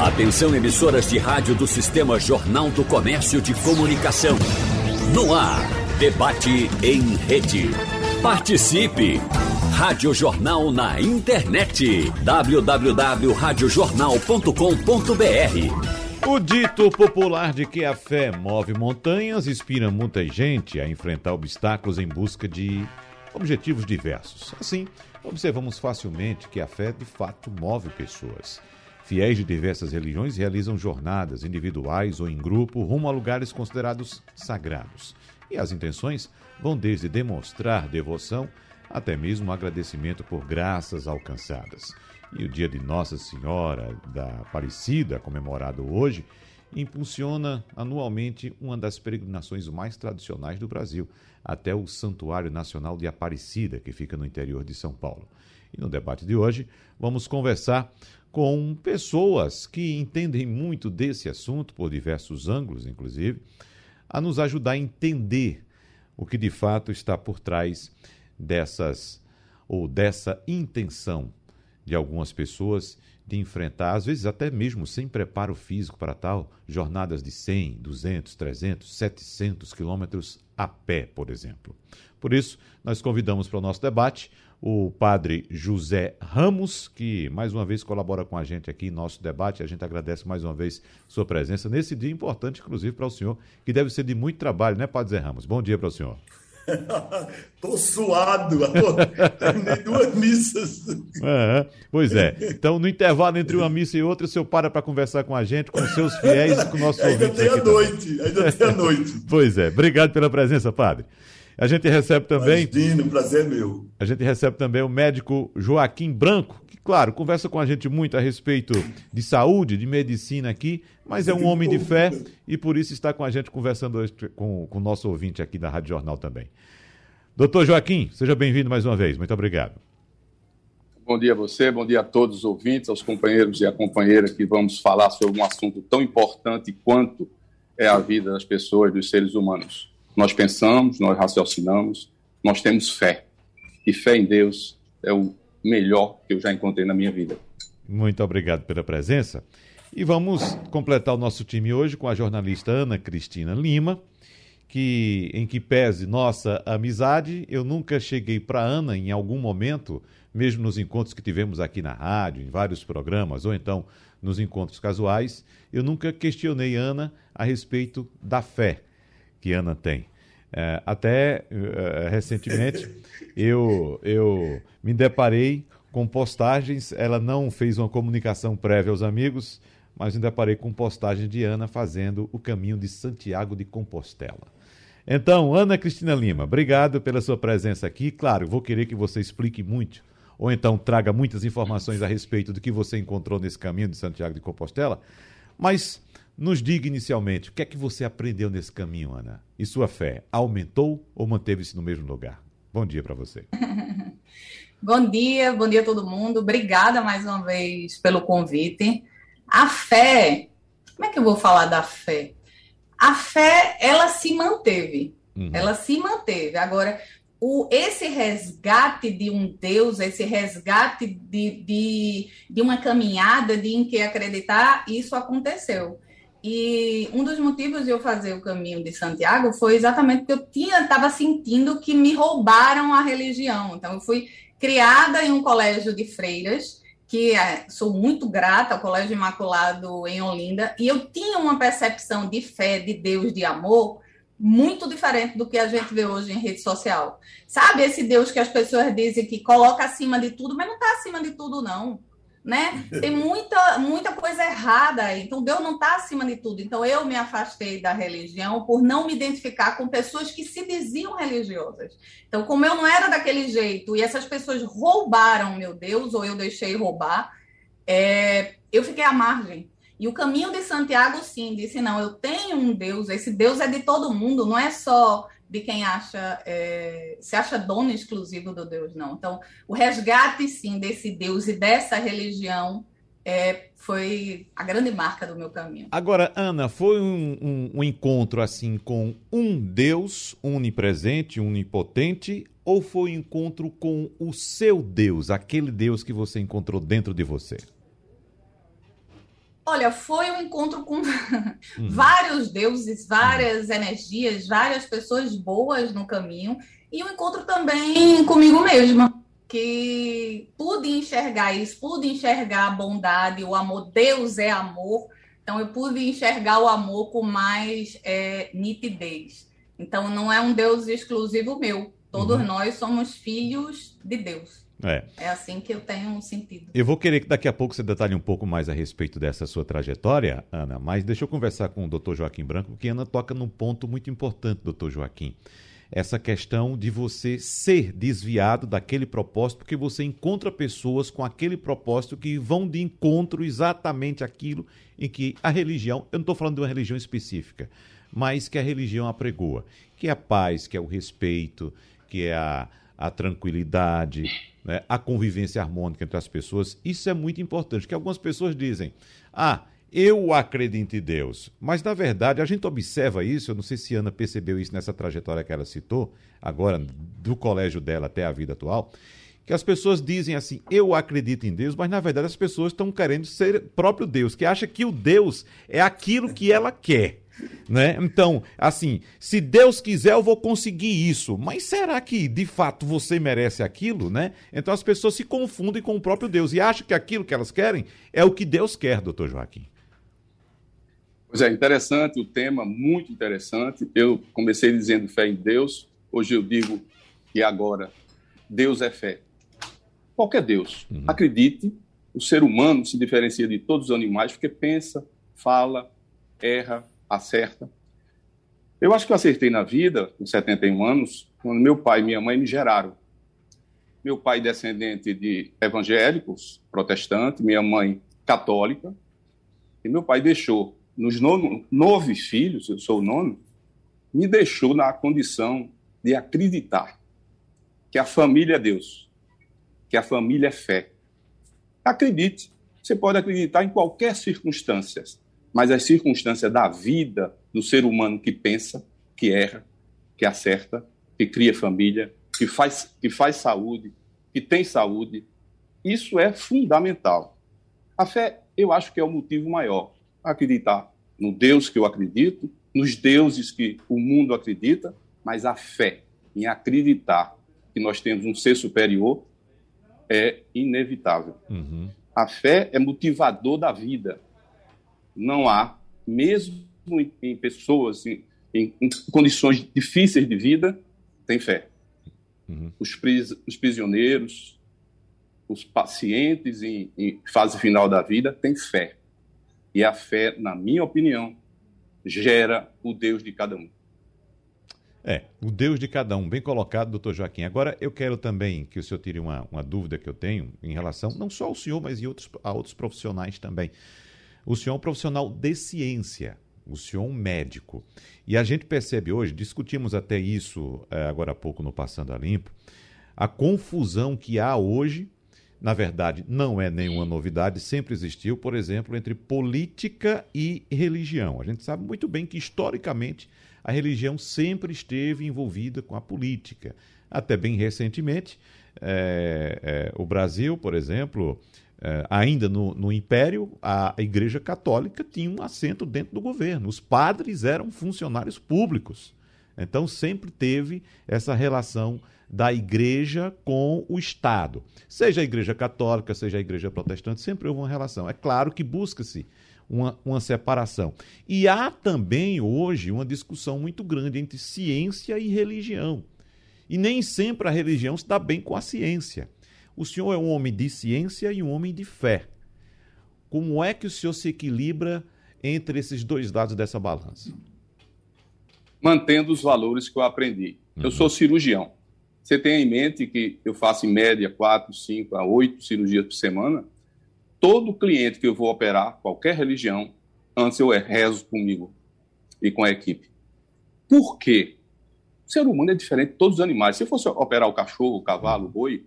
Atenção emissoras de rádio do Sistema Jornal do Comércio de Comunicação. No ar, debate em rede. Participe! Rádio Jornal na internet. www.radiojornal.com.br O dito popular de que a fé move montanhas inspira muita gente a enfrentar obstáculos em busca de objetivos diversos. Assim, observamos facilmente que a fé de fato move pessoas. Fiéis de diversas religiões realizam jornadas individuais ou em grupo rumo a lugares considerados sagrados. E as intenções vão desde demonstrar devoção até mesmo agradecimento por graças alcançadas. E o dia de Nossa Senhora da Aparecida, comemorado hoje, impulsiona anualmente uma das peregrinações mais tradicionais do Brasil, até o Santuário Nacional de Aparecida, que fica no interior de São Paulo. E no debate de hoje, vamos conversar com pessoas que entendem muito desse assunto, por diversos ângulos, inclusive, a nos ajudar a entender o que de fato está por trás dessas ou dessa intenção de algumas pessoas de enfrentar, às vezes até mesmo sem preparo físico para tal, jornadas de 100, 200, 300, 700 quilômetros a pé, por exemplo. Por isso, nós convidamos para o nosso debate o padre José Ramos, que mais uma vez colabora com a gente aqui em nosso debate. A gente agradece mais uma vez sua presença nesse dia importante, inclusive para o senhor, que deve ser de muito trabalho, né, padre José Ramos? Bom dia para o senhor. Tô suado, terminei duas missas. É, pois é. Então, no intervalo entre uma missa e outra, o senhor para para conversar com a gente, com seus fiéis e com o nosso Ainda tem a noite, também. ainda tem a noite. pois é. Obrigado pela presença, padre. A gente recebe também. Imagina, prazer é meu. A gente recebe também o médico Joaquim Branco, que, claro, conversa com a gente muito a respeito de saúde, de medicina aqui, mas é um homem de fé e por isso está com a gente conversando hoje com, com o nosso ouvinte aqui da Rádio Jornal também. Doutor Joaquim, seja bem-vindo mais uma vez. Muito obrigado. Bom dia a você, bom dia a todos os ouvintes, aos companheiros e a companheira que vamos falar sobre um assunto tão importante quanto é a vida das pessoas, dos seres humanos. Nós pensamos, nós raciocinamos, nós temos fé. E fé em Deus é o melhor que eu já encontrei na minha vida. Muito obrigado pela presença. E vamos completar o nosso time hoje com a jornalista Ana Cristina Lima, que em que pese nossa amizade, eu nunca cheguei para Ana em algum momento, mesmo nos encontros que tivemos aqui na rádio, em vários programas, ou então nos encontros casuais, eu nunca questionei Ana a respeito da fé que Ana tem. É, até é, recentemente eu, eu me deparei com postagens, ela não fez uma comunicação prévia aos amigos, mas me deparei com postagens de Ana fazendo o caminho de Santiago de Compostela. Então, Ana Cristina Lima, obrigado pela sua presença aqui. Claro, vou querer que você explique muito, ou então traga muitas informações a respeito do que você encontrou nesse caminho de Santiago de Compostela, mas nos diga inicialmente, o que é que você aprendeu nesse caminho, Ana? E sua fé aumentou ou manteve-se no mesmo lugar? Bom dia para você. bom dia, bom dia a todo mundo. Obrigada mais uma vez pelo convite. A fé, como é que eu vou falar da fé? A fé, ela se manteve. Uhum. Ela se manteve. Agora, o, esse resgate de um Deus, esse resgate de, de, de uma caminhada de em que acreditar, isso aconteceu. E um dos motivos de eu fazer o caminho de Santiago foi exatamente porque eu tinha estava sentindo que me roubaram a religião. Então eu fui criada em um colégio de freiras, que é, sou muito grata ao Colégio Imaculado em Olinda, e eu tinha uma percepção de fé, de Deus, de amor muito diferente do que a gente vê hoje em rede social. Sabe esse Deus que as pessoas dizem que coloca acima de tudo, mas não está acima de tudo não né? Tem muita, muita coisa errada aí. Então, Deus não está acima de tudo. Então, eu me afastei da religião por não me identificar com pessoas que se diziam religiosas. Então, como eu não era daquele jeito e essas pessoas roubaram meu Deus, ou eu deixei roubar, é, eu fiquei à margem. E o caminho de Santiago, sim, disse: não, eu tenho um Deus, esse Deus é de todo mundo, não é só de quem acha é, se acha dono exclusivo do Deus, não. Então, o resgate, sim, desse Deus e dessa religião é, foi a grande marca do meu caminho. Agora, Ana, foi um, um, um encontro assim com um Deus onipresente, onipotente, ou foi um encontro com o seu Deus, aquele Deus que você encontrou dentro de você? Olha, foi um encontro com uhum. vários deuses, várias uhum. energias, várias pessoas boas no caminho, e um encontro também comigo mesma, que pude enxergar isso, pude enxergar a bondade, o amor. Deus é amor, então eu pude enxergar o amor com mais é, nitidez. Então não é um Deus exclusivo meu, todos uhum. nós somos filhos de Deus. É. é assim que eu tenho um sentido. Eu vou querer que daqui a pouco você detalhe um pouco mais a respeito dessa sua trajetória, Ana, mas deixa eu conversar com o doutor Joaquim Branco, porque Ana toca num ponto muito importante, doutor Joaquim. Essa questão de você ser desviado daquele propósito, porque você encontra pessoas com aquele propósito que vão de encontro exatamente aquilo em que a religião, eu não estou falando de uma religião específica, mas que a religião apregoa, que é a paz, que é o respeito, que é a, a tranquilidade, né, a convivência harmônica entre as pessoas. Isso é muito importante, que algumas pessoas dizem, ah, eu acredito em Deus. Mas, na verdade, a gente observa isso, eu não sei se Ana percebeu isso nessa trajetória que ela citou, agora, do colégio dela até a vida atual, que as pessoas dizem assim, eu acredito em Deus, mas, na verdade, as pessoas estão querendo ser próprio Deus, que acha que o Deus é aquilo que ela quer. Né? Então, assim, se Deus quiser, eu vou conseguir isso. Mas será que de fato você merece aquilo, né? Então as pessoas se confundem com o próprio Deus e acham que aquilo que elas querem é o que Deus quer, doutor Joaquim. Pois é, interessante o tema, muito interessante. Eu comecei dizendo fé em Deus, hoje eu digo que agora Deus é fé. Qualquer Deus. Uhum. Acredite, o ser humano se diferencia de todos os animais porque pensa, fala, erra, acerta. Eu acho que eu acertei na vida, com 71 anos, quando meu pai e minha mãe me geraram. Meu pai descendente de evangélicos, protestante, minha mãe católica, e meu pai deixou, nos nono, nove filhos, eu sou o nono, me deixou na condição de acreditar que a família é Deus, que a família é fé. Acredite, você pode acreditar em qualquer circunstância, mas as circunstâncias da vida do ser humano que pensa, que erra, que acerta, que cria família, que faz, que faz saúde, que tem saúde, isso é fundamental. A fé, eu acho que é o motivo maior. Acreditar no Deus que eu acredito, nos deuses que o mundo acredita, mas a fé em acreditar que nós temos um ser superior é inevitável. Uhum. A fé é motivador da vida não há, mesmo em, em pessoas em, em, em, condições difíceis de vida, tem fé. Uhum. Os, pris, os prisioneiros, os pacientes em, em fase final da vida têm fé. E a fé, na minha opinião, gera o Deus de cada um. É, o Deus de cada um, bem colocado, doutor Joaquim. Agora, eu quero também que o senhor tire uma, uma dúvida que eu tenho em relação, não só ao senhor, mas outros, a outros profissionais também. O senhor é um profissional de ciência, o senhor é um médico. E a gente percebe hoje, discutimos até isso é, agora há pouco no Passando a Limpo, a confusão que há hoje, na verdade, não é nenhuma novidade, sempre existiu, por exemplo, entre política e religião. A gente sabe muito bem que, historicamente, a religião sempre esteve envolvida com a política. Até bem recentemente, é, é, o Brasil, por exemplo, Uh, ainda no, no, Império, a Igreja Católica tinha um assento dentro do governo. Os padres eram funcionários públicos. Então, sempre teve essa relação da Igreja com o Estado. Seja a Igreja Católica, seja a Igreja Protestante, sempre houve uma relação. É claro que busca-se uma, uma separação. E há também hoje uma discussão muito grande entre ciência e religião. E nem sempre a religião se dá bem com a ciência. O senhor é um homem de ciência e um homem de fé. Como é que o senhor se equilibra entre esses dois lados dessa balança? Mantendo os valores que eu aprendi. Uhum. Eu sou cirurgião. Você tem em mente que eu faço em média quatro, cinco a oito cirurgias por semana? Todo cliente que eu vou operar, qualquer religião, antes eu rezo comigo e com a equipe. Por quê? O ser humano é diferente de todos os animais. Se eu fosse operar o cachorro, o cavalo, o boi,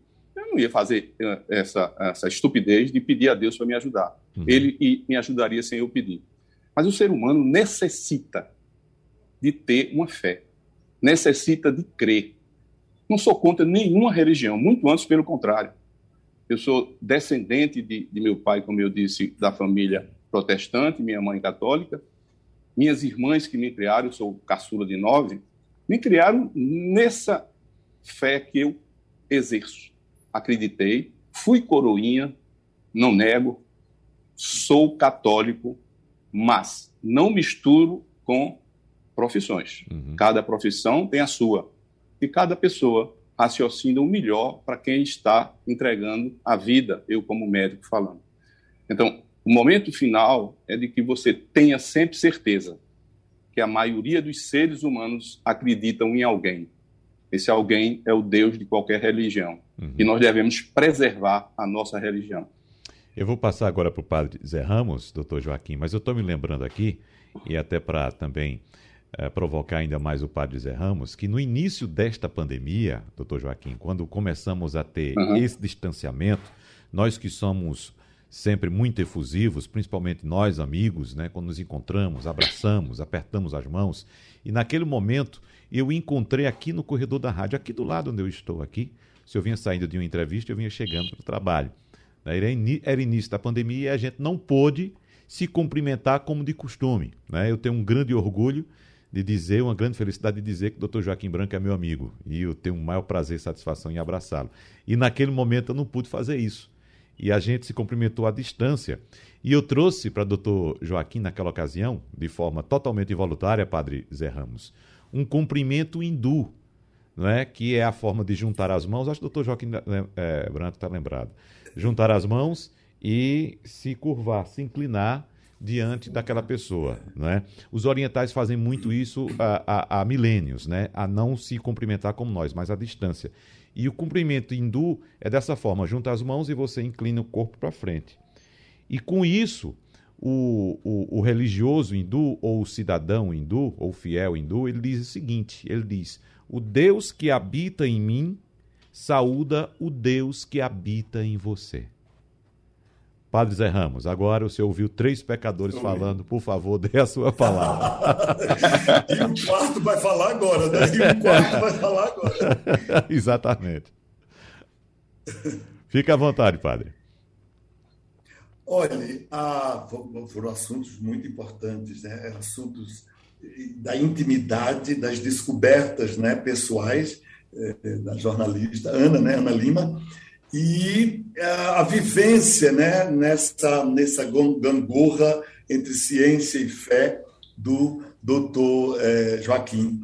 não ia fazer eh, essa, essa estupidez de pedir a Deus para me ajudar. Uhum. Ele me ajudaria sem eu pedir. Mas o ser humano necessita de ter uma fé, necessita de crer. Não sou contra nenhuma religião, muito antes pelo contrário. Eu sou descendente de, de meu pai, como eu disse, da família protestante, minha mãe católica. Minhas irmãs que me criaram, eu sou caçula de nove, me criaram nessa fé que eu exerço. Acreditei, fui coroinha, não nego, sou católico, mas não misturo com profissões. Uhum. Cada profissão tem a sua. E cada pessoa raciocina o melhor para quem está entregando a vida, eu como médico falando. Então, o momento final é de que você tenha sempre certeza que a maioria dos seres humanos acreditam em alguém. Esse alguém é o Deus de qualquer religião. Uhum. E nós devemos preservar a nossa religião. Eu vou passar agora para o padre Zé Ramos, doutor Joaquim, mas eu estou me lembrando aqui, e até para também é, provocar ainda mais o padre Zé Ramos, que no início desta pandemia, doutor Joaquim, quando começamos a ter uhum. esse distanciamento, nós que somos sempre muito efusivos, principalmente nós amigos, né, quando nos encontramos, abraçamos, apertamos as mãos, e naquele momento eu encontrei aqui no corredor da rádio, aqui do lado onde eu estou aqui, se eu vinha saindo de uma entrevista, eu vinha chegando para o trabalho. Era início da pandemia e a gente não pôde se cumprimentar como de costume. Né? Eu tenho um grande orgulho de dizer, uma grande felicidade de dizer que o Dr. Joaquim Branco é meu amigo e eu tenho o maior prazer e satisfação em abraçá-lo. E naquele momento eu não pude fazer isso. E a gente se cumprimentou à distância. E eu trouxe para o Dr. Joaquim, naquela ocasião, de forma totalmente involuntária, Padre Zé Ramos, um cumprimento hindu, não é? que é a forma de juntar as mãos. Acho que o Dr. Joaquim é, Branco está lembrado. Juntar as mãos e se curvar, se inclinar diante daquela pessoa. Né? Os orientais fazem muito isso há, há, há milênios, né? a não se cumprimentar como nós, mas à distância. E o cumprimento hindu é dessa forma: junta as mãos e você inclina o corpo para frente. E com isso, o, o, o, religioso hindu, ou o cidadão hindu, ou fiel hindu, ele diz o seguinte: ele diz, o Deus que habita em mim saúda o Deus que habita em você. Padre Zé Ramos, agora o senhor ouviu três pecadores falando, por favor, dê a sua palavra. e o quarto vai falar agora, né? E o quarto vai falar agora. Exatamente. Fique à vontade, padre. Olha, ah, foram assuntos muito importantes, né? assuntos da intimidade, das descobertas né, pessoais eh, da jornalista Ana, né, Ana Lima, e a, a vivência né, nessa, nessa gangorra entre ciência e fé do doutor é, Joaquim.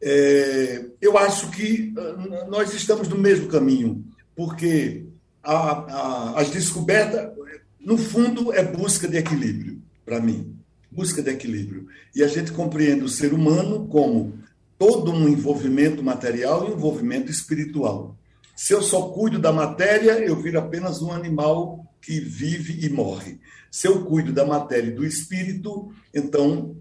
É, eu acho que ah, nós estamos no mesmo caminho, porque a, a, as descobertas, no fundo, é busca de equilíbrio, para mim. Busca de equilíbrio. E a gente compreende o ser humano como todo um envolvimento material e um envolvimento espiritual. Se eu só cuido da matéria, eu viro apenas um animal que vive e morre. Se eu cuido da matéria e do espírito, então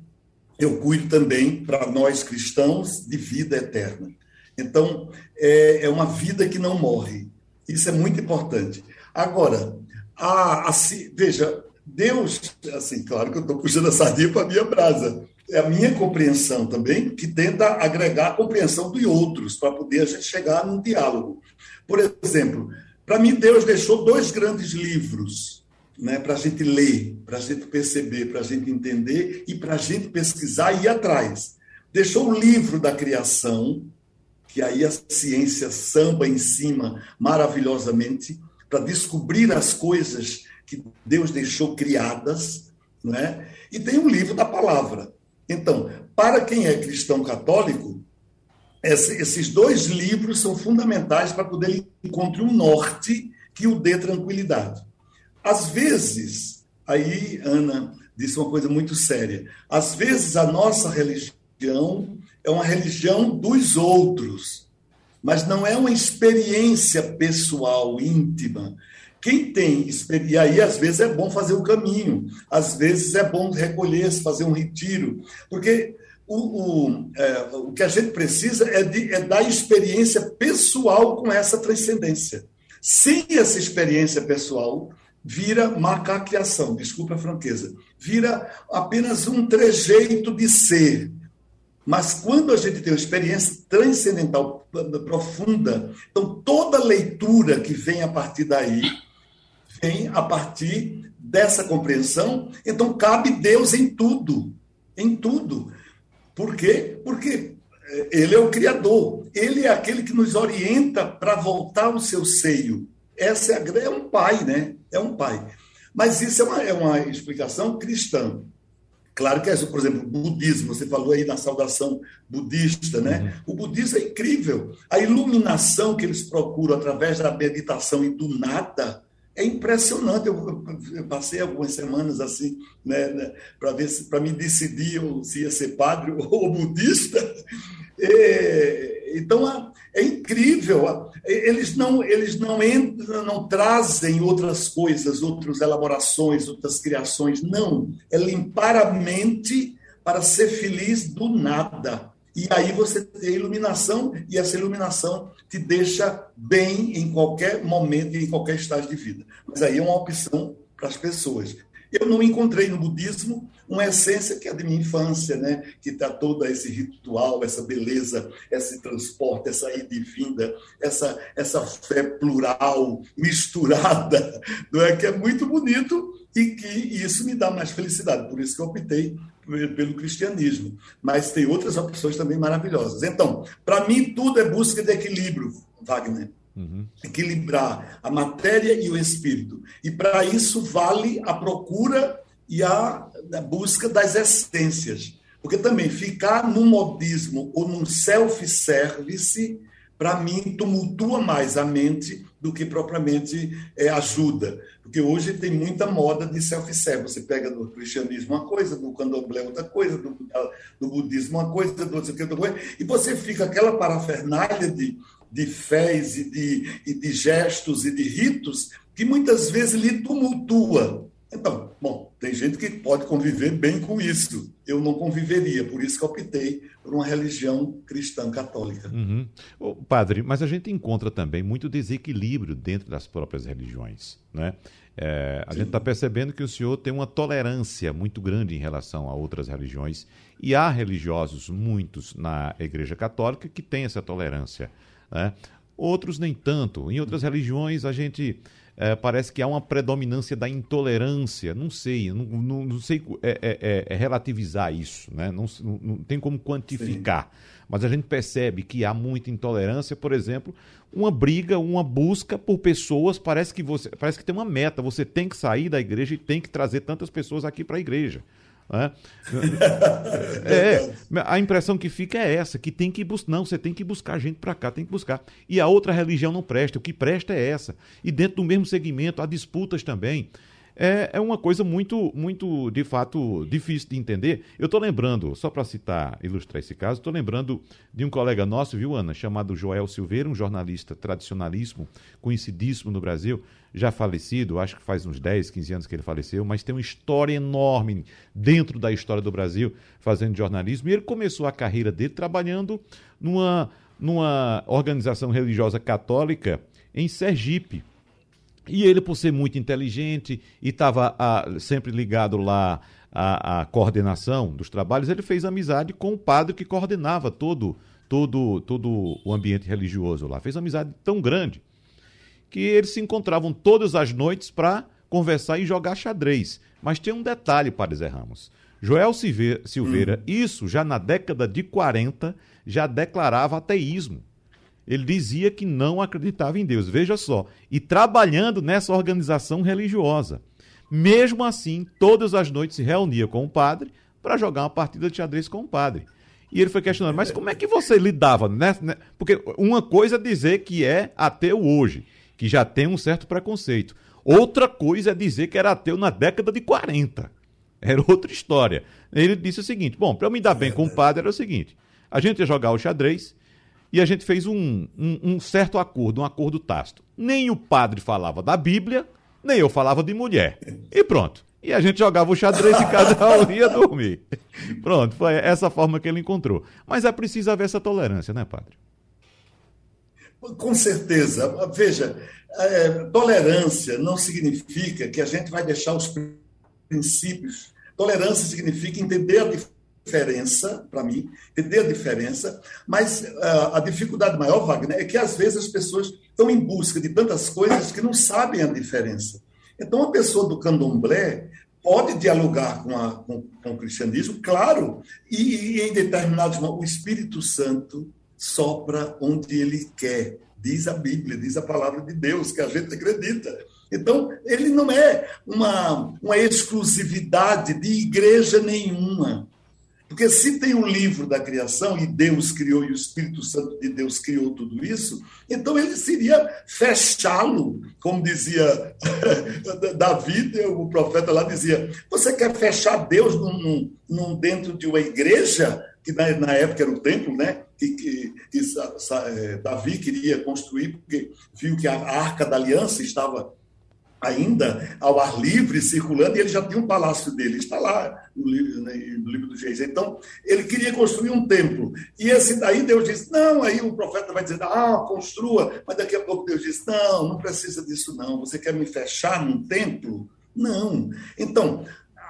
eu cuido também, para nós cristãos, de vida eterna. Então, é, é uma vida que não morre. Isso é muito importante. Agora, a, a, veja, Deus, assim, claro que eu estou puxando a sardinha para a minha brasa. É a minha compreensão também, que tenta agregar a compreensão de outros, para poder a gente chegar num diálogo. Por exemplo, para mim, Deus deixou dois grandes livros né, para a gente ler, para a gente perceber, para a gente entender e para a gente pesquisar e ir atrás. Deixou o livro da criação, que aí a ciência samba em cima maravilhosamente, para descobrir as coisas que Deus deixou criadas, né? e tem o livro da palavra. Então, para quem é cristão católico, esses dois livros são fundamentais para poder encontrar um norte que o dê tranquilidade. Às vezes, aí Ana disse uma coisa muito séria, às vezes a nossa religião é uma religião dos outros, mas não é uma experiência pessoal, íntima. Quem tem, e aí às vezes é bom fazer o caminho, às vezes é bom recolher-se, fazer um retiro, porque o, o, é, o que a gente precisa é, de, é dar experiência pessoal com essa transcendência. Sem essa experiência pessoal, vira macaqueação, desculpa a franqueza, vira apenas um trejeito de ser. Mas quando a gente tem uma experiência transcendental profunda, então toda leitura que vem a partir daí vem a partir dessa compreensão. Então, cabe Deus em tudo. Em tudo. Por quê? Porque eh, ele é o Criador. Ele é aquele que nos orienta para voltar ao seu seio. Essa é, a, é um pai, né? É um pai. Mas isso é uma, é uma explicação cristã. Claro que é, por exemplo, o budismo, você falou aí na saudação budista, né? Uhum. O budismo é incrível. A iluminação que eles procuram através da meditação e do nada é impressionante. Eu, passei algumas semanas assim, né, né para ver para me decidir se ia ser padre ou budista. E, então é incrível. Eles não eles não entram, não trazem outras coisas, outras elaborações, outras criações. Não, é limpar a mente para ser feliz do nada. E aí você tem iluminação, e essa iluminação te deixa bem em qualquer momento e em qualquer estágio de vida. Mas aí é uma opção para as pessoas. Eu não encontrei no budismo uma essência que é de minha infância, né? que está todo esse ritual, essa beleza, esse transporte, essa ida e vinda, essa, essa fé plural, misturada, não é? que é muito bonito e que isso me dá mais felicidade. Por isso que eu optei pelo cristianismo. Mas tem outras opções também maravilhosas. Então, para mim, tudo é busca de equilíbrio, Wagner. Uhum. Equilibrar a matéria e o espírito. E para isso vale a procura e a, a busca das essências. Porque também ficar num modismo ou num self-service, para mim, tumultua mais a mente do que propriamente é, ajuda. Porque hoje tem muita moda de self-service. Você pega do cristianismo uma coisa, do candomblé outra coisa, do, do budismo uma coisa, do outra coisa, e você fica aquela parafernália de, de fés e de, e de gestos e de ritos que muitas vezes lhe tumultua. Então, bom, tem gente que pode conviver bem com isso. Eu não conviveria, por isso que optei por uma religião cristã católica. Uhum. Oh, padre, mas a gente encontra também muito desequilíbrio dentro das próprias religiões. Né? É, a Sim. gente está percebendo que o senhor tem uma tolerância muito grande em relação a outras religiões. E há religiosos, muitos na Igreja Católica, que têm essa tolerância. Né? Outros nem tanto. Em outras religiões, a gente é, parece que há uma predominância da intolerância. Não sei, não, não, não sei é, é, é, é relativizar isso, né? não, não, não tem como quantificar. Sim. Mas a gente percebe que há muita intolerância, por exemplo, uma briga, uma busca por pessoas, parece que você parece que tem uma meta, você tem que sair da igreja e tem que trazer tantas pessoas aqui para a igreja. Né? É, a impressão que fica é essa, que tem que buscar. Não, você tem que buscar gente para cá, tem que buscar. E a outra religião não presta, o que presta é essa. E dentro do mesmo segmento há disputas também é, é uma coisa muito, muito, de fato, difícil de entender. Eu estou lembrando, só para citar, ilustrar esse caso, estou lembrando de um colega nosso, viu, Ana, chamado Joel Silveira, um jornalista tradicionalíssimo, conhecidíssimo no Brasil, já falecido, acho que faz uns 10, 15 anos que ele faleceu, mas tem uma história enorme dentro da história do Brasil fazendo jornalismo. E ele começou a carreira dele trabalhando numa, numa organização religiosa católica em Sergipe. E ele, por ser muito inteligente e estava ah, sempre ligado lá à, à, coordenação dos trabalhos, ele fez amizade com o padre que coordenava todo, todo, todo o ambiente religioso lá. Fez amizade tão grande que eles se encontravam todas as noites para conversar e jogar xadrez. Mas tinha um detalhe, Padre Zé Ramos. Joel Silveira, hum. isso já na década de 40, já declarava ateísmo ele dizia que não acreditava em Deus. Veja só. E trabalhando nessa organização religiosa. Mesmo assim, todas as noites se reunia com o padre para jogar uma partida de xadrez com o padre. E ele foi questionando, mas como é que você lidava? Né? Porque uma coisa é dizer que é ateu hoje, que já tem um certo preconceito. Outra coisa é dizer que era ateu na década de 40. Era outra história. Ele disse o seguinte: bom, para eu me dar bem com o padre era o seguinte: a gente ia jogar o xadrez, e a gente fez um, um, um, certo acordo, um acordo tácito. Nem o padre falava da Bíblia, nem eu falava de mulher. E pronto. E a gente jogava o xadrez e cada um ia dormir. Pronto, foi essa forma que ele encontrou. Mas é preciso haver essa tolerância, né, padre? Com certeza. Veja, é, tolerância não significa que a gente vai deixar os princípios. Tolerância significa entender a diferença diferença, para mim, entender a diferença, mas uh, a dificuldade maior, Wagner, é que às vezes as pessoas estão em busca de tantas coisas que não sabem a diferença. Então, a pessoa do candomblé pode dialogar com, a, com, com o cristianismo, claro, e, e em determinados momentos, o Espírito Santo sopra onde ele quer, diz a Bíblia, diz a palavra de Deus, que a gente acredita. Então, ele não é uma, uma exclusividade de igreja nenhuma. Porque se tem um livro da criação e Deus criou e o Espírito Santo de Deus criou tudo isso, então ele seria fechá-lo, como dizia Davi, o profeta lá dizia: você quer fechar Deus num, num, dentro de uma igreja que na, na, época era o templo, né? Que, que, que é, Davi queria construir porque viu que a arca da aliança estava ainda ao ar livre, circulando, e ele já tinha um palácio dele, está lá no livro, né, no livro do Geis. Então, ele queria construir um templo. E esse daí Deus disse, não, aí o profeta vai dizer, ah, construa, mas daqui a pouco Deus diz, não, não precisa disso não, você quer me fechar num templo? Não. Então,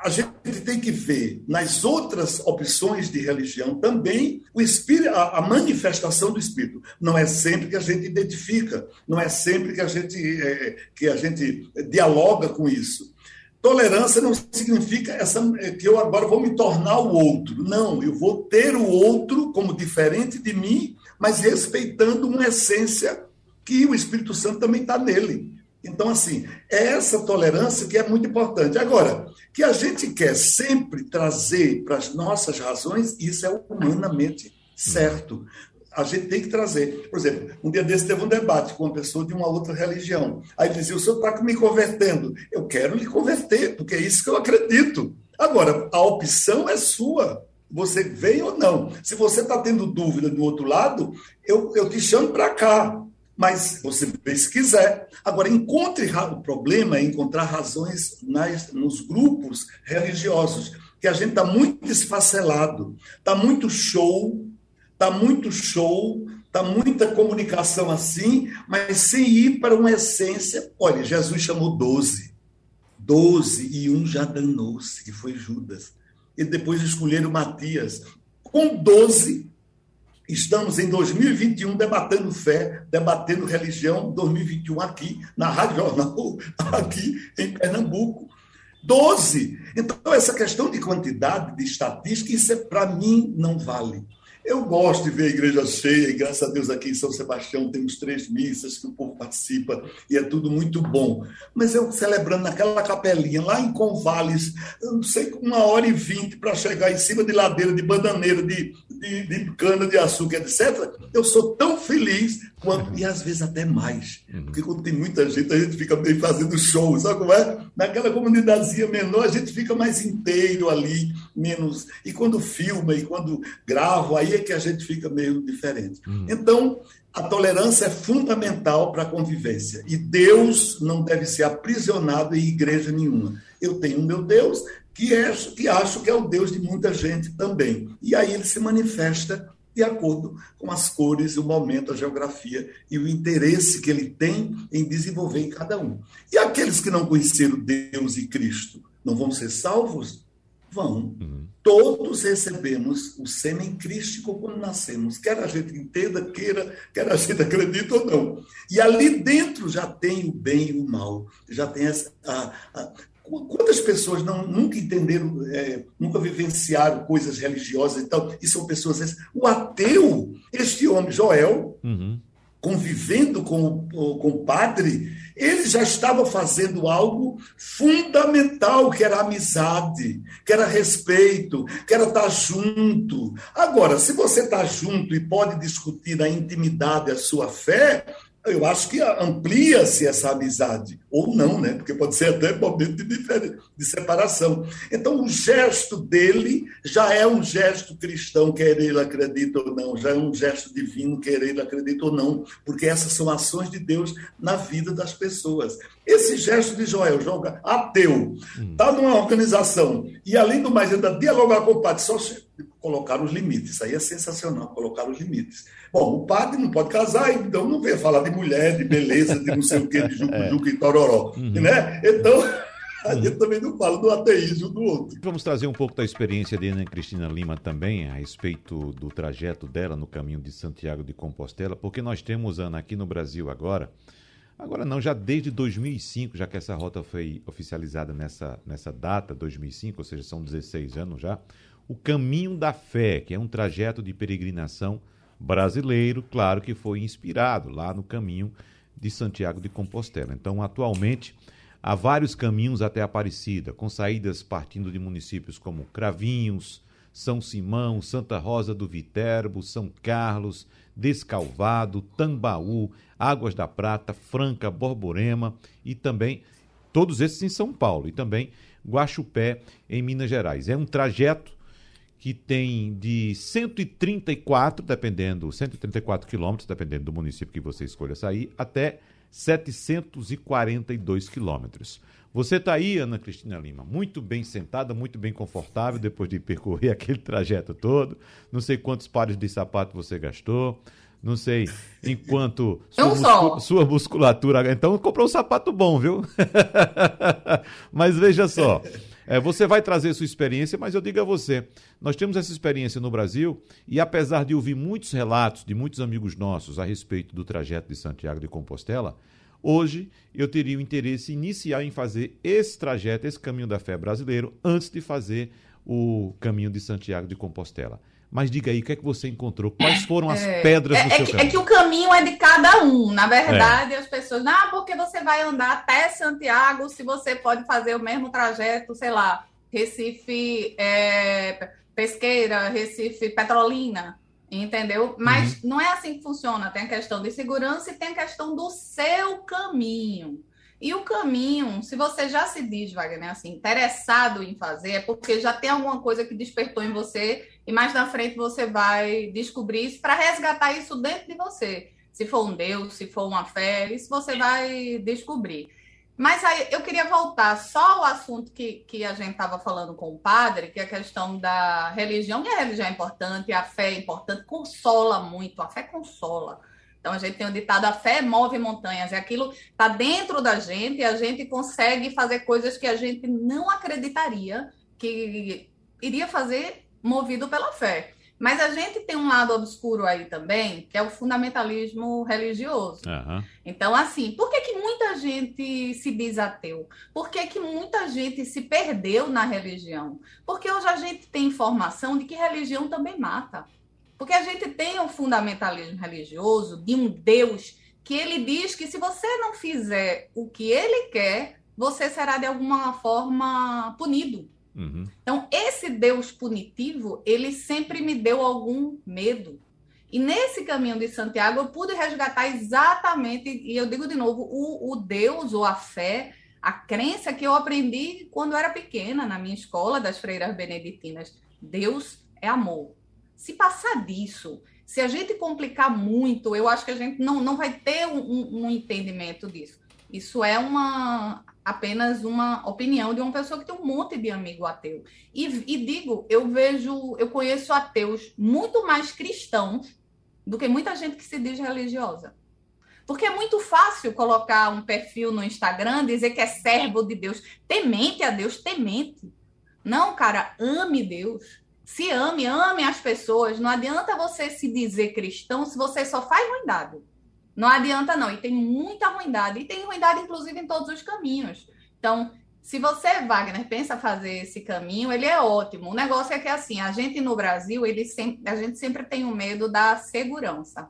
a gente tem que ver nas outras opções de religião também o espírito, a, manifestação do espírito. Não é sempre que a gente identifica, não é sempre que a gente, é, que a gente dialoga com isso. Tolerância não significa essa, é, que eu agora vou me tornar o outro. Não, eu vou ter o outro como diferente de mim, mas respeitando uma essência que o Espírito Santo também está nele. Então, assim, é essa tolerância que é muito importante. Agora, que a gente quer sempre trazer para as nossas razões, isso é humanamente certo. A gente tem que trazer. Por exemplo, um dia desse teve um debate com uma pessoa de uma outra religião. Aí dizia: o senhor está me convertendo. Eu quero lhe converter, porque é isso que eu acredito. Agora, a opção é sua. Você vem ou não. Se você está tendo dúvida do outro lado, eu, eu te chamo para cá mas você quiser. Agora, encontre o problema é encontrar razões nas, nos grupos religiosos, que a gente está muito desfacelado, está muito show, está muito show, está muita comunicação assim, mas sem ir para uma essência. Olha, Jesus chamou doze, doze e um já danou-se, que foi Judas. E depois escolheram Matias. Com doze, Estamos em 2021 debatendo fé, debatendo religião, 2021 aqui, na Rádio Jornal, aqui em Pernambuco. 12. Então, essa questão de quantidade, de estatística, isso é, para mim não vale. Eu gosto de ver a igreja cheia, e graças a Deus aqui em São Sebastião temos três missas que o povo participa e é tudo muito bom. Mas eu celebrando naquela capelinha, lá em Convales, eu não sei, uma hora e vinte para chegar em cima de ladeira, de bananeira, de, de, de cana de açúcar, etc. Eu sou tão feliz quanto, e às vezes até mais. Porque quando tem muita gente, a gente fica meio fazendo show, sabe como é? Naquela comunidadezinha menor, a gente fica mais inteiro ali, menos. E quando filma e quando grava, aí é que a gente fica meio diferente. Hum. Então, a tolerância é fundamental para a convivência. E Deus não deve ser aprisionado em igreja nenhuma. Eu tenho o meu Deus, que, é, que acho que é o Deus de muita gente também. E aí ele se manifesta de acordo com as cores, o momento, a geografia e o interesse que ele tem em desenvolver em cada um. E aqueles que não conheceram Deus e Cristo não vão ser salvos? Vão. Uhum. Todos recebemos o sêmen crístico quando nascemos, quer a gente entenda, queira, quer a gente acredite ou não. E ali dentro já tem o bem e o mal, já tem essa, a, a, Quantas pessoas não, nunca entenderam, é, nunca vivenciaram coisas religiosas e tal, e são pessoas. O ateu, este homem, Joel, uhum. convivendo com, com o padre, ele já estava fazendo algo fundamental, que era amizade, que era respeito, que era estar junto. Agora, se você está junto e pode discutir a intimidade, a sua fé, eu acho que amplia-se essa amizade, ou não, né? Porque pode ser até momento de, de separação. Então, o gesto dele já é um gesto cristão, quer ele acredite ou não, já é um gesto divino, quer ele acredite ou não, porque essas são ações de Deus na vida das pessoas. Esse gesto de Joel, joga ateu, está numa organização, e além do mais, ainda dialogar com o padre, só colocar os limites. Isso aí é sensacional, colocar os limites. Bom, o padre não pode casar, então não vem falar de mulher, de beleza, de não sei o quê, de é. juco e tororó. Uhum. Né? Então, a gente uhum. também não fala do ateísmo do outro. Vamos trazer um pouco da experiência de Ana Cristina Lima também, a respeito do trajeto dela no caminho de Santiago de Compostela, porque nós temos, Ana, aqui no Brasil agora, Agora não, já desde 2005, já que essa rota foi oficializada nessa, nessa data, 2005, ou seja, são 16 anos já, o Caminho da Fé, que é um trajeto de peregrinação brasileiro, claro que foi inspirado lá no caminho de Santiago de Compostela. Então, atualmente, há vários caminhos até Aparecida, com saídas partindo de municípios como Cravinhos, São Simão, Santa Rosa do Viterbo, São Carlos, Descalvado, Tambaú, Águas da Prata, Franca, Borborema e também todos esses em São Paulo e também Guaxupé em Minas Gerais. É um trajeto que tem de 134, dependendo, 134 quilômetros, dependendo do município que você escolha sair, até 742 quilômetros. Você está aí, Ana Cristina Lima, muito bem sentada, muito bem confortável depois de percorrer aquele trajeto todo. Não sei quantos pares de sapato você gastou. Não sei enquanto sua, muscul sua musculatura. Então comprou um sapato bom, viu? Mas veja só. É, você vai trazer sua experiência, mas eu digo a você: nós temos essa experiência no Brasil e, apesar de ouvir muitos relatos de muitos amigos nossos a respeito do trajeto de Santiago de Compostela, hoje eu teria o interesse inicial em fazer esse trajeto, esse caminho da fé brasileiro, antes de fazer o caminho de Santiago de Compostela. Mas diga aí, o que é que você encontrou? Quais foram as é, pedras é, do é seu que, caminho? É que o caminho é de cada um. Na verdade, é. as pessoas, ah, porque você vai andar até Santiago se você pode fazer o mesmo trajeto, sei lá, Recife é, Pesqueira, Recife Petrolina, entendeu? Mas uhum. não é assim que funciona. Tem a questão de segurança e tem a questão do seu caminho. E o caminho, se você já se diz, Wagner, assim, interessado em fazer, é porque já tem alguma coisa que despertou em você e mais na frente você vai descobrir isso para resgatar isso dentro de você. Se for um Deus, se for uma fé, isso você vai descobrir. Mas aí eu queria voltar só ao assunto que, que a gente estava falando com o padre, que é a questão da religião, e a religião é importante, a fé é importante, consola muito, a fé consola. Então a gente tem o ditado: a fé move montanhas, e aquilo está dentro da gente e a gente consegue fazer coisas que a gente não acreditaria que iria fazer movido pela fé. Mas a gente tem um lado obscuro aí também, que é o fundamentalismo religioso. Uhum. Então, assim, por que, que muita gente se diz ateu? Por que, que muita gente se perdeu na religião? Porque hoje a gente tem informação de que religião também mata. Porque a gente tem um fundamentalismo religioso de um Deus que ele diz que se você não fizer o que ele quer, você será de alguma forma punido. Uhum. Então, esse Deus punitivo, ele sempre me deu algum medo. E nesse caminho de Santiago, eu pude resgatar exatamente, e eu digo de novo, o, o Deus ou a fé, a crença que eu aprendi quando eu era pequena, na minha escola das freiras beneditinas. Deus é amor. Se passar disso, se a gente complicar muito, eu acho que a gente não, não vai ter um, um entendimento disso. Isso é uma apenas uma opinião de uma pessoa que tem um monte de amigo ateu. E, e, digo, eu vejo, eu conheço ateus muito mais cristãos do que muita gente que se diz religiosa. Porque é muito fácil colocar um perfil no Instagram, dizer que é servo de Deus, temente a Deus, temente. Não, cara, ame Deus se ame, ame as pessoas. Não adianta você se dizer cristão se você só faz ruindade. Não adianta, não. E tem muita ruindade. E tem ruindade, inclusive, em todos os caminhos. Então, se você, Wagner, pensa fazer esse caminho, ele é ótimo. O negócio é que, assim, a gente no Brasil, ele sempre, a gente sempre tem o um medo da segurança.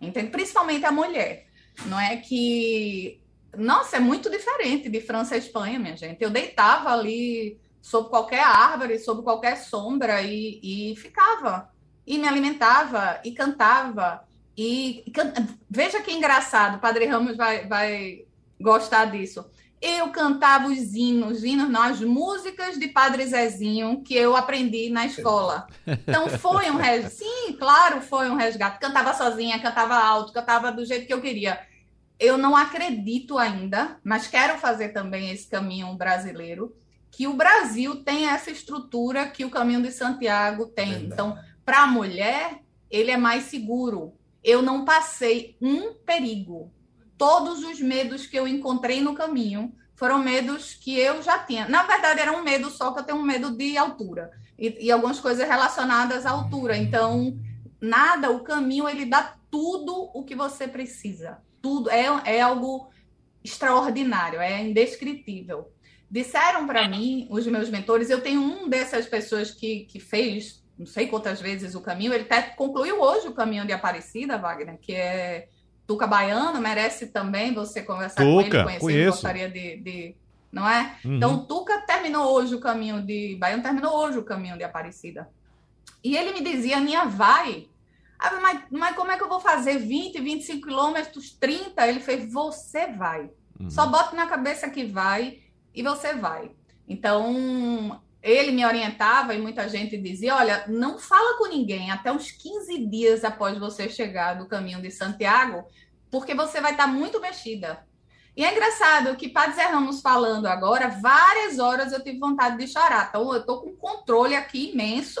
Entende? Principalmente a mulher. Não é que. Nossa, é muito diferente de França e Espanha, minha gente. Eu deitava ali sob qualquer árvore, sob qualquer sombra e, e ficava. E me alimentava e cantava. E, e can... veja que engraçado, o Padre Ramos vai, vai gostar disso. Eu cantava os hinos, hinos não, as músicas de Padre Zezinho que eu aprendi na escola. Então foi um resgate. Sim, claro, foi um resgate. Cantava sozinha, cantava alto, cantava do jeito que eu queria. Eu não acredito ainda, mas quero fazer também esse caminho brasileiro que o Brasil tem essa estrutura que o Caminho de Santiago tem. Verdade. Então, para a mulher, ele é mais seguro. Eu não passei um perigo. Todos os medos que eu encontrei no caminho foram medos que eu já tinha. Na verdade, era um medo só que eu tenho um medo de altura e, e algumas coisas relacionadas à altura. Então, nada, o caminho ele dá tudo o que você precisa. Tudo é, é algo extraordinário, é indescritível. Disseram para mim, os meus mentores, eu tenho um dessas pessoas que, que fez não sei quantas vezes o caminho, ele até concluiu hoje o caminho de Aparecida, Wagner, que é Tuca Baiano, merece também você conversar Tuca, com ele, conhecer, conheço. gostaria de, de não é? Uhum. Então, Tuca terminou hoje o caminho de Baiano, terminou hoje o caminho de Aparecida. E ele me dizia, minha vai. Ah, mas, mas como é que eu vou fazer 20, 25 quilômetros, 30? Ele fez, você vai. Uhum. Só bota na cabeça que vai e você vai. Então, ele me orientava e muita gente dizia: olha, não fala com ninguém até uns 15 dias após você chegar do caminho de Santiago, porque você vai estar muito mexida. E é engraçado que Padre Zé Ramos falando agora, várias horas eu tive vontade de chorar. Então, eu estou com controle aqui imenso,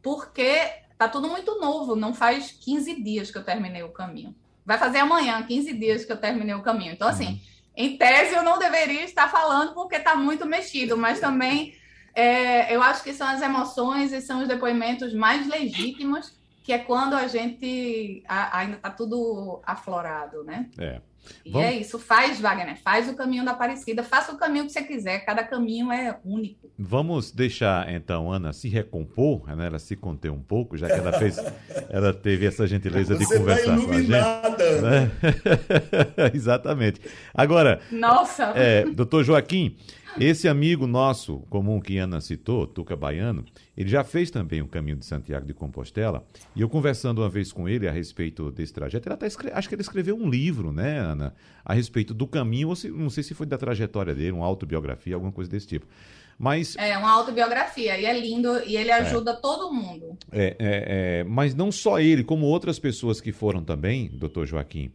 porque tá tudo muito novo. Não faz 15 dias que eu terminei o caminho. Vai fazer amanhã 15 dias que eu terminei o caminho. Então, assim, uhum. Em tese eu não deveria estar falando porque está muito mexido, mas também é, eu acho que são as emoções e são os depoimentos mais legítimos, que é quando a gente a, ainda está tudo aflorado, né? É. E Vamos... é isso, faz, Wagner, faz o caminho da Aparecida, faça o caminho que você quiser, cada caminho é único. Vamos deixar então Ana se recompor, né? ela se conter um pouco, já que ela fez, ela teve essa gentileza você de conversar tá com a gente. Né? Exatamente. Agora, Nossa. É, doutor Joaquim, esse amigo nosso comum que Ana citou, Tuca Baiano, ele já fez também o caminho de Santiago de Compostela. E eu conversando uma vez com ele a respeito desse trajeto, ele até escreve, acho que ele escreveu um livro, né, Ana, a respeito do caminho, ou se, não sei se foi da trajetória dele, uma autobiografia, alguma coisa desse tipo. Mas, é uma autobiografia e é lindo e ele ajuda é, todo mundo. É, é, é, mas não só ele, como outras pessoas que foram também, doutor Joaquim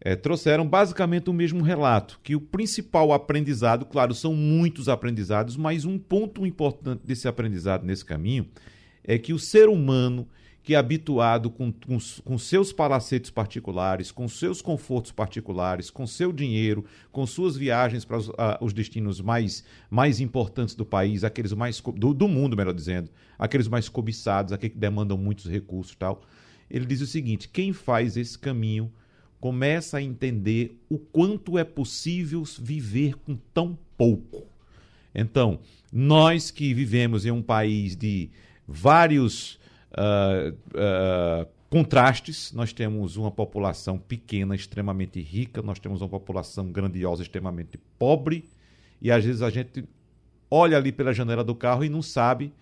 é, trouxeram basicamente o mesmo relato, que o principal aprendizado, claro, são muitos aprendizados, mas um ponto importante desse aprendizado nesse caminho é que o ser humano que é habituado com, com, com, seus palacetes particulares, com seus confortos particulares, com seu dinheiro, com suas viagens para os, uh, os destinos mais, mais importantes do país, aqueles mais do, do, mundo, melhor dizendo, aqueles mais cobiçados, aqueles que demandam muitos recursos tal. Ele diz o seguinte: quem faz esse caminho começa a entender o quanto é possível viver com tão pouco. Então, nós que vivemos em um país de vários uh, uh, contrastes, nós temos uma população pequena, extremamente rica, nós temos uma população grandiosa, extremamente pobre, e às vezes a gente olha ali pela janela do carro e não sabe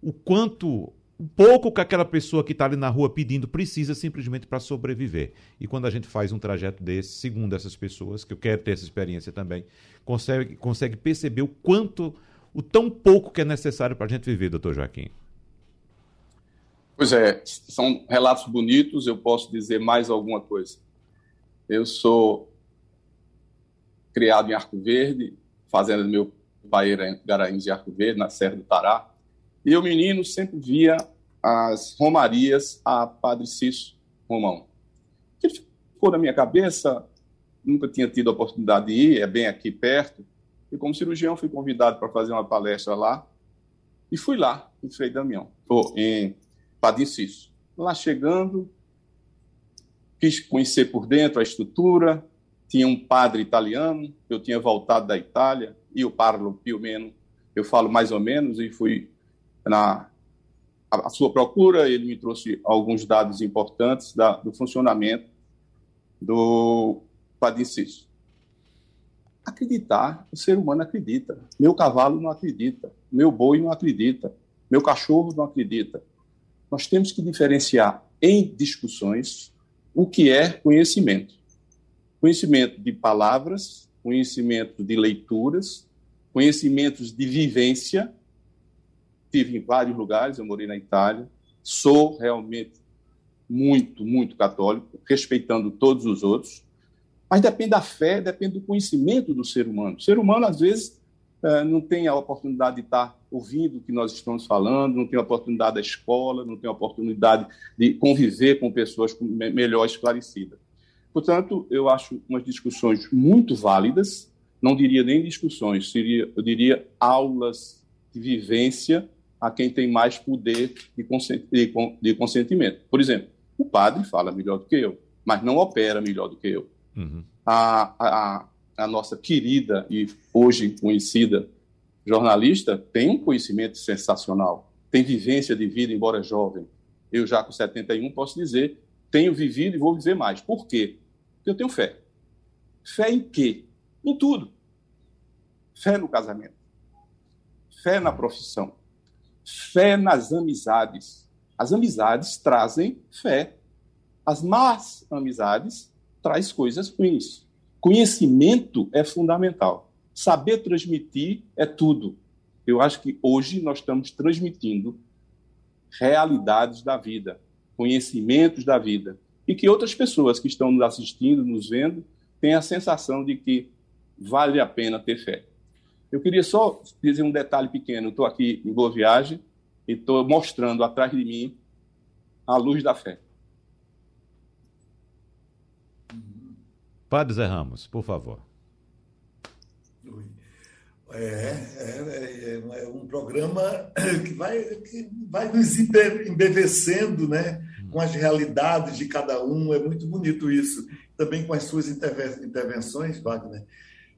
o quanto pouco que aquela pessoa que está ali na rua pedindo precisa simplesmente para sobreviver. E quando a gente faz um trajeto desse, segundo essas pessoas, que eu quero ter essa experiência também, consegue, consegue perceber o quanto, o tão pouco que é necessário para a gente viver, doutor Joaquim. Pois é, são relatos bonitos, eu posso dizer mais alguma coisa. Eu sou criado em Arco Verde, fazenda do meu pai era em Garanhuns de Arco Verde, na Serra do Tará, e o menino sempre via as romarias a Padre Cício Romão. Que ficou na minha cabeça, nunca tinha tido a oportunidade de ir, é bem aqui perto, e como cirurgião fui convidado para fazer uma palestra lá, e fui lá, em Frei Damião, ou em Padre Cício. Lá chegando, quis conhecer por dentro a estrutura, tinha um padre italiano, eu tinha voltado da Itália, e o parlo più meno, eu falo mais ou menos, e fui na a, sua procura, ele me trouxe alguns dados importantes da, do funcionamento do Padincis. Acreditar, o ser humano acredita. Meu cavalo não acredita, meu boi não acredita, meu cachorro não acredita. Nós temos que diferenciar em discussões o que é conhecimento. Conhecimento de palavras, conhecimento de leituras, conhecimentos de vivência Estive em vários lugares, eu morei na Itália. Sou realmente muito, muito católico, respeitando todos os outros. Mas depende da fé, depende do conhecimento do ser humano. O ser humano, às vezes, é, não tem a oportunidade de estar ouvindo o que nós estamos falando, não tem a oportunidade da escola, não tem a oportunidade de conviver com pessoas melhor esclarecidas. Portanto, eu acho umas discussões muito válidas, não diria nem discussões, seria, eu diria aulas de vivência a quem tem mais poder de consentimento. Por exemplo, o padre fala melhor do que eu, mas não opera melhor do que eu. Uhum. A, a, a nossa querida e hoje conhecida jornalista, tem um conhecimento sensacional, tem vivência de vida, embora jovem. Eu já com 71 posso dizer, tenho vivido e vou viver mais. Por quê? Porque eu tenho fé. Fé em quê? Em tudo. Fé no casamento. Fé na profissão. Fé nas amizades. As amizades trazem fé. As más amizades traz coisas ruins. Conhecimento é fundamental. Saber transmitir é tudo. Eu acho que hoje nós estamos transmitindo realidades da vida, conhecimentos da vida, e que outras pessoas que estão nos assistindo, nos vendo, tenham a sensação de que vale a pena ter fé. Eu queria só dizer um detalhe pequeno. Estou aqui em Boa Viagem e estou mostrando atrás de mim a luz da fé. Padre Zé Ramos, por favor. É, é, é, é, um programa que vai, que vai nos embevecendo né, com as realidades de cada um. É muito bonito isso. Também com as suas intervenções, Wagner.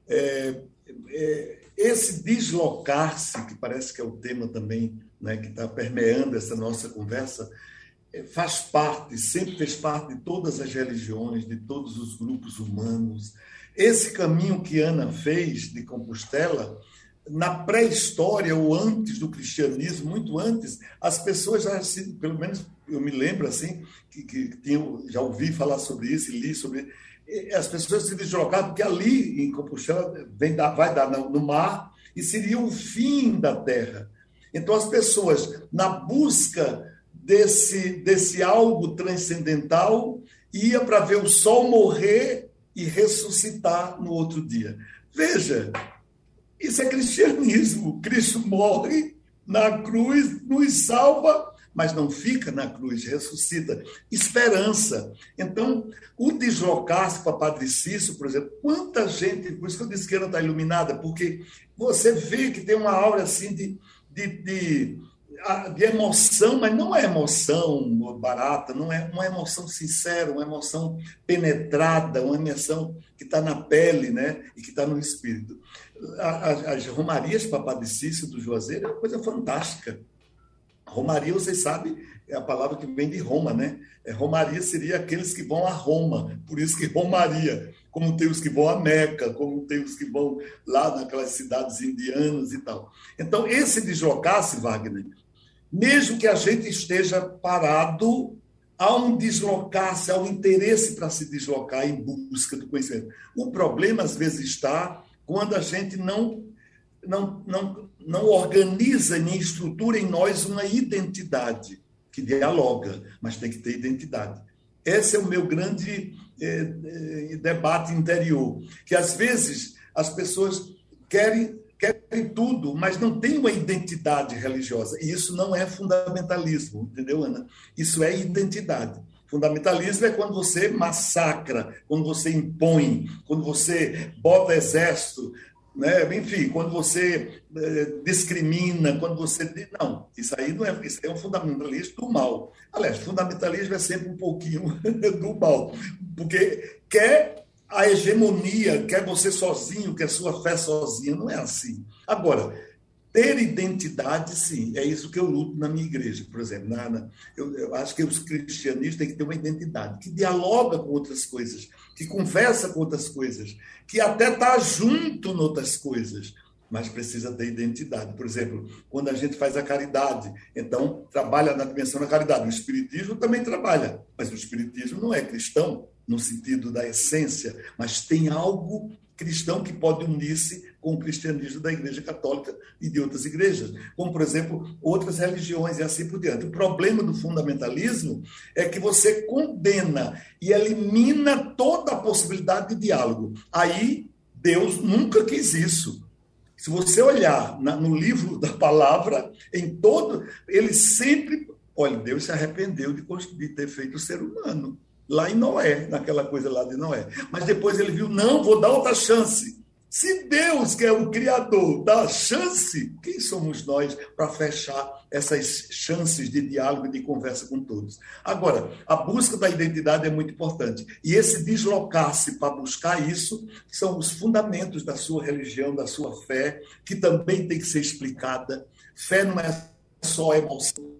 É, é, esse deslocar-se, que parece que é o tema também né, que está permeando essa nossa conversa, é, faz parte, sempre fez parte de todas as religiões, de todos os grupos humanos. Esse caminho que Ana fez de Compostela, na pré-história ou antes do cristianismo, muito antes, as pessoas já, pelo menos eu me lembro assim, que, que tinham, já ouvi falar sobre isso e li sobre as pessoas se deslocavam, porque ali em Compostela vem dar, vai dar no mar e seria o fim da terra. Então as pessoas, na busca desse, desse algo transcendental, ia para ver o sol morrer e ressuscitar no outro dia. Veja, isso é cristianismo. Cristo morre na cruz, nos salva, mas não fica na cruz, ressuscita. Esperança. Então, o deslocar-se para Padre Cício, por exemplo, quanta gente, por isso que eu disse que ela está iluminada, porque você vê que tem uma aura assim de, de, de de emoção, mas não é emoção barata, não é uma emoção sincera, uma emoção penetrada, uma emoção que está na pele né, e que está no espírito. As, as romarias para Padre Cício do Juazeiro é uma coisa fantástica. Romaria, vocês sabem, é a palavra que vem de Roma, né? É, romaria seria aqueles que vão a Roma, por isso que Romaria, como tem os que vão a Meca, como tem os que vão lá naquelas cidades indianas e tal. Então, esse deslocar-se, Wagner, mesmo que a gente esteja parado, há um deslocar-se, há um interesse para se deslocar em busca do conhecimento. O problema, às vezes, está quando a gente não, não, não, não organiza nem estrutura em nós uma identidade que dialoga, mas tem que ter identidade. Esse é o meu grande é, é, debate interior, que às vezes as pessoas querem querem tudo, mas não tem uma identidade religiosa. E isso não é fundamentalismo, entendeu, Ana? Isso é identidade. Fundamentalismo é quando você massacra, quando você impõe, quando você bota exército, né? enfim, quando você eh, discrimina, quando você. Não, isso aí não é, isso é um fundamentalismo do mal. Aliás, fundamentalismo é sempre um pouquinho do mal, porque quer a hegemonia, quer você sozinho, quer sua fé sozinha. Não é assim. Agora, ter identidade, sim, é isso que eu luto na minha igreja, por exemplo. Na, na, eu, eu, acho que os cristianistas têm que ter uma identidade que dialoga com outras coisas, que conversa com outras coisas, que até está junto em outras coisas, mas precisa ter identidade. Por exemplo, quando a gente faz a caridade, então trabalha na dimensão da caridade. O Espiritismo também trabalha, mas o Espiritismo não é cristão, no sentido da essência, mas tem algo cristão que pode unir-se com o cristianismo da Igreja Católica e de outras igrejas, como, por exemplo, outras religiões e assim por diante. O problema do fundamentalismo é que você condena e elimina toda a possibilidade de diálogo. Aí, Deus nunca quis isso. Se você olhar no livro da palavra, em todo, ele sempre. Olha, Deus se arrependeu de, de ter feito o ser humano lá em Noé, naquela coisa lá de Noé. Mas depois ele viu, não, vou dar outra chance. Se Deus, que é o Criador, dá chance, quem somos nós para fechar essas chances de diálogo e de conversa com todos? Agora, a busca da identidade é muito importante. E esse deslocar-se para buscar isso são os fundamentos da sua religião, da sua fé, que também tem que ser explicada. Fé não é só emoção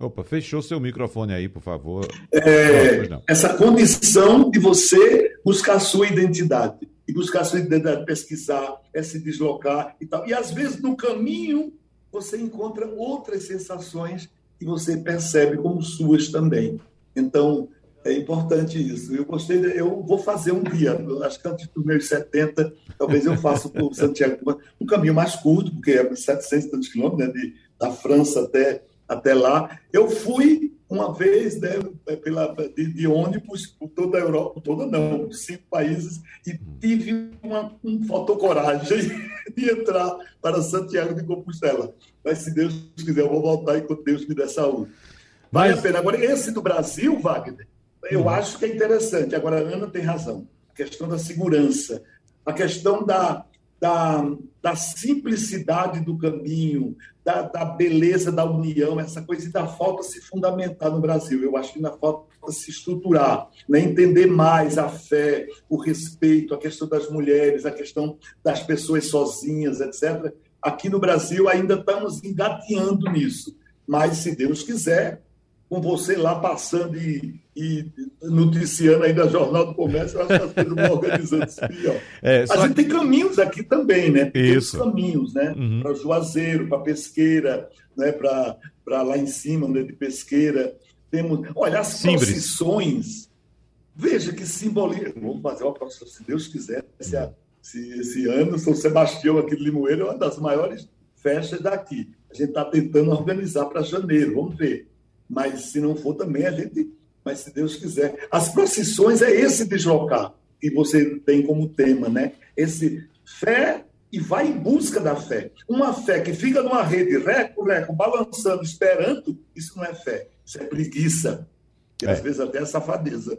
Opa, fechou seu microfone aí, por favor. É, não, essa condição de você buscar a sua identidade. E buscar a sua identidade, pesquisar, é se deslocar e tal. E às vezes no caminho você encontra outras sensações que você percebe como suas também. Então, é importante isso. Eu gostei, de, eu vou fazer um dia, acho que antes dos meus 70, talvez eu faça por Santiago, um caminho mais curto, porque é 700 quilômetros, né, de, da França até até lá. Eu fui uma vez né, pela, de, de ônibus por toda a Europa, toda não, cinco países, e tive uma, um fotocoragem de entrar para Santiago de Compostela. Mas se Deus quiser, eu vou voltar enquanto Deus me der saúde. Vale Mas... a pena. Agora, esse do Brasil, Wagner, eu uhum. acho que é interessante. Agora, a Ana tem razão. A questão da segurança, a questão da, da, da simplicidade do caminho, da, da, beleza da união, essa coisa da falta se fundamentar no Brasil. Eu acho que ainda falta se estruturar, né? entender mais a fé, o respeito, a questão das mulheres, a questão das pessoas sozinhas, etc. Aqui no Brasil ainda estamos engateando nisso, mas se Deus quiser, com você lá passando e, e noticiando ainda Jornal do Comércio, eu acho que as coisas vão organizando isso É, a gente tem caminhos aqui também, né? Isso. Tem caminhos, né? Uhum. Para Juazeiro, para Pesqueira, né? para lá em cima, né? de Pesqueira. Temos, olha, as Simbres. procissões, veja que simbolismo. Vamos fazer uma procissão, se Deus quiser, esse, esse, esse ano, São Sebastião aqui de Limoeiro é uma das maiores festas daqui. A gente está tentando organizar para janeiro, vamos ver mas se não for também a gente, mas se Deus quiser. As procissões é esse deslocar que você tem como tema, né? Esse fé e vai em busca da fé. Uma fé que fica numa rede, reco, reco, balançando, esperando, isso não é fé, isso é preguiça. E é. às vezes até é safadeza.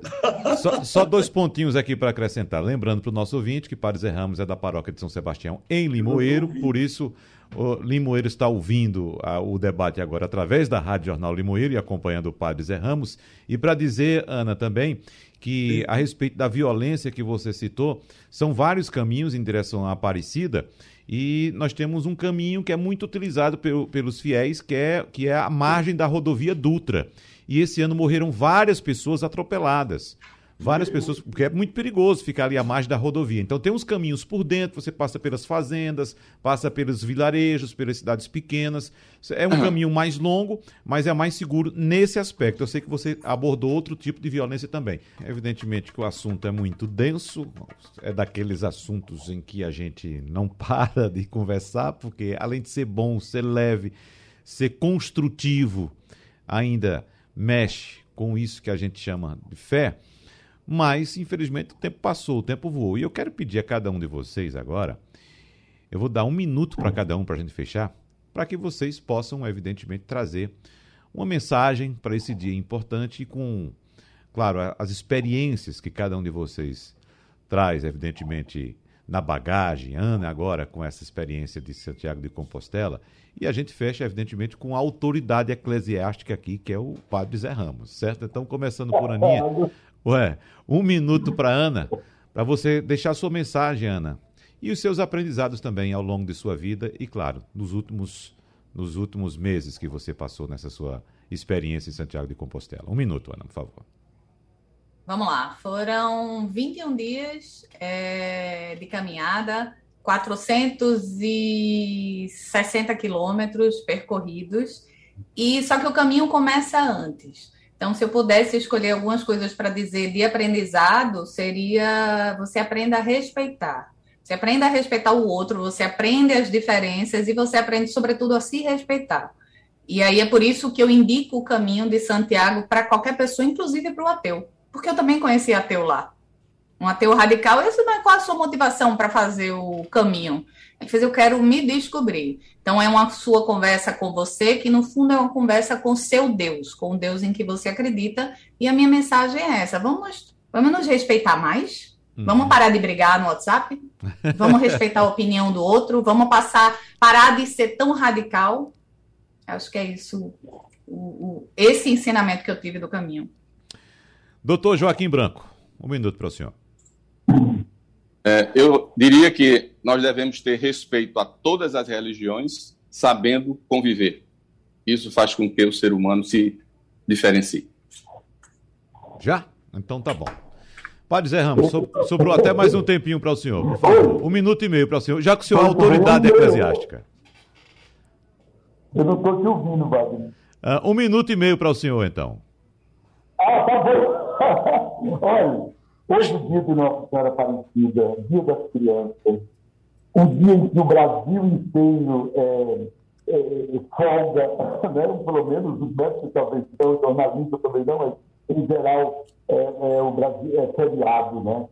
Só, só dois pontinhos aqui para acrescentar. Lembrando para o nosso ouvinte que Padre Zé Ramos é da paróquia de São Sebastião, em Limoeiro, por isso o Limoeiro está ouvindo a, o debate agora através da Rádio Jornal Limoeiro e acompanhando o Padre Zé Ramos. E para dizer, Ana, também, que a respeito da violência que você citou, são vários caminhos em direção à Aparecida. E nós temos um caminho que é muito utilizado pelo, pelos fiéis, que é, que é a margem da rodovia Dutra. E esse ano morreram várias pessoas atropeladas várias pessoas, porque é muito perigoso ficar ali à margem da rodovia. Então tem uns caminhos por dentro, você passa pelas fazendas, passa pelos vilarejos, pelas cidades pequenas. É um caminho mais longo, mas é mais seguro nesse aspecto. Eu sei que você abordou outro tipo de violência também. Evidentemente que o assunto é muito denso, é daqueles assuntos em que a gente não para de conversar, porque além de ser bom, ser leve, ser construtivo, ainda mexe com isso que a gente chama de fé. Mas, infelizmente, o tempo passou, o tempo voou. E eu quero pedir a cada um de vocês agora, eu vou dar um minuto para cada um para a gente fechar, para que vocês possam, evidentemente, trazer uma mensagem para esse dia importante com, claro, as experiências que cada um de vocês traz, evidentemente, na bagagem. Ana, agora, com essa experiência de Santiago de Compostela. E a gente fecha, evidentemente, com a autoridade eclesiástica aqui, que é o Padre Zé Ramos, certo? Então, começando por Aninha, Ué, um minuto para Ana, para você deixar sua mensagem, Ana. E os seus aprendizados também ao longo de sua vida e, claro, nos últimos, nos últimos meses que você passou nessa sua experiência em Santiago de Compostela. Um minuto, Ana, por favor. Vamos lá. Foram 21 dias é, de caminhada, 460 quilômetros percorridos. E só que o caminho começa antes. Então, se eu pudesse escolher algumas coisas para dizer de aprendizado, seria você aprenda a respeitar. Você aprende a respeitar o outro, você aprende as diferenças e você aprende, sobretudo, a se respeitar. E aí é por isso que eu indico o caminho de Santiago para qualquer pessoa, inclusive para o ateu. Porque eu também conheci ateu lá. Um ateu radical, esse não é qual a sua motivação para fazer o caminho? É que eu quero me descobrir. Então, é uma sua conversa com você, que no fundo é uma conversa com seu Deus, com o Deus em que você acredita. E a minha mensagem é essa: vamos, vamos nos respeitar mais? Uhum. Vamos parar de brigar no WhatsApp? Vamos respeitar a opinião do outro? Vamos passar, parar de ser tão radical? Acho que é isso, o, o, esse ensinamento que eu tive do caminho. Doutor Joaquim Branco, um minuto para o senhor. É, eu diria que nós devemos ter respeito a todas as religiões, sabendo conviver. Isso faz com que o ser humano se diferencie. Já? Então tá bom. Padre Zé Ramos, sobrou até mais um tempinho para o senhor, por favor. Um minuto e meio para o senhor, já que o senhor é autoridade eclesiástica. Eu não estou te ouvindo, Wagner. Uh, um minuto e meio para o senhor, então. Ah, tá bom. Olha, hoje, dia de Nossa Senhora Aparecida, dia das crianças, um dia em que o Brasil inteiro é, é, folga, né? pelo menos os médicos talvez não, os jornalistas também não, mas em geral é, é, o Brasil é feriado, né?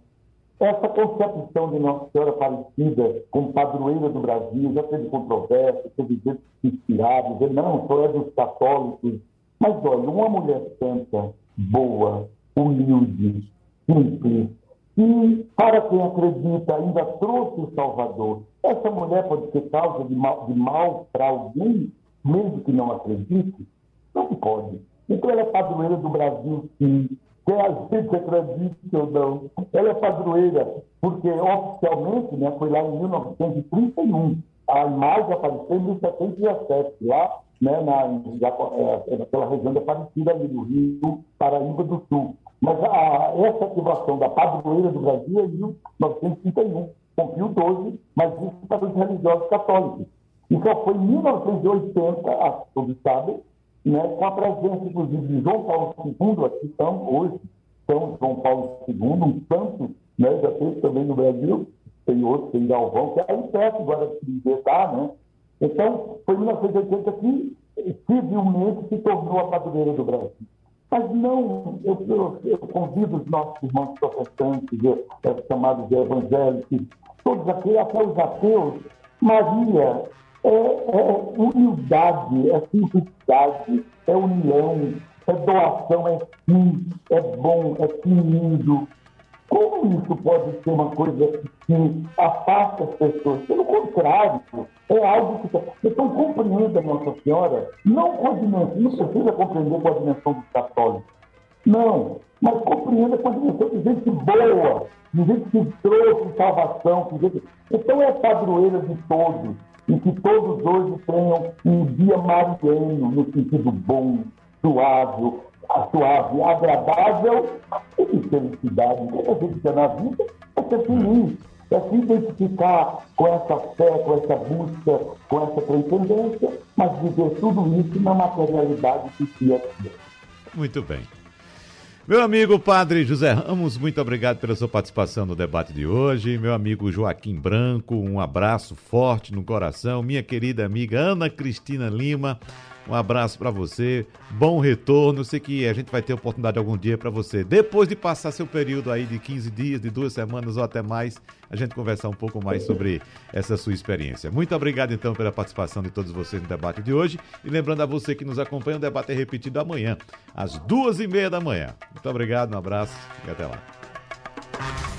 Essa concepção de Nossa Senhora Aparecida como padroeira do Brasil já teve controvérsia, teve gente inspirado, dizer, não, só é dos católicos. Mas olha, uma mulher santa, boa, humilde, simples, e para quem acredita ainda trouxe o Salvador. Essa mulher pode ser causa de mal, de mal para alguém, mesmo que não acredite? Não pode. Então ela é padroeira do Brasil, sim. Quer a gente acredite ou não. Ela é padroeira, porque oficialmente né, foi lá em 1931. A imagem apareceu em 1717, lá né, na, é, naquela região da Aparecida, ali no Rio, Paraíba do Sul. Mas a, essa ativação da padroeira do Brasil é em 1931, com Pio XII, mas isso para os religiosos católicos. E só foi em 1980, todos sabem, né, com a presença, inclusive, de João Paulo II, aqui estão hoje, São João Paulo II, um santo, né, já teve também no Brasil, tem outro, tem Galvão, que é aí perto agora de está, né? Então, foi em 1980 que civilmente se tornou a padroeira do Brasil. Mas não, eu, eu, eu convido os nossos irmãos protestantes, chamados de evangélicos, todos aqueles, até os ateus, Maria é, é humildade, é simplicidade, é união, é doação, é sim, é bom, é timido. Como isso pode ser uma coisa que afasta as pessoas? Pelo contrário, é algo que. Então, compreenda Nossa Senhora, não com a dimensão, não precisa compreender com a dimensão dos católicos. Não, mas compreenda com a dimensão de gente boa, de gente que trouxe salvação. Gente... Então, é padroeira de todos e que todos hoje tenham um dia mariano, no sentido bom, suave, suave, agradável de felicidade. O que a gente quer na vida é ser feliz, é se identificar com essa fé, com essa busca, com essa pretendência, mas viver tudo isso na materialidade que é. Muito bem. Meu amigo Padre José Ramos, muito obrigado pela sua participação no debate de hoje. Meu amigo Joaquim Branco, um abraço forte no coração. Minha querida amiga Ana Cristina Lima, um abraço para você, bom retorno. Sei que a gente vai ter oportunidade algum dia para você, depois de passar seu período aí de 15 dias, de duas semanas ou até mais, a gente conversar um pouco mais sobre essa sua experiência. Muito obrigado então pela participação de todos vocês no debate de hoje. E lembrando a você que nos acompanha, o debate é repetido amanhã, às duas e meia da manhã. Muito obrigado, um abraço e até lá.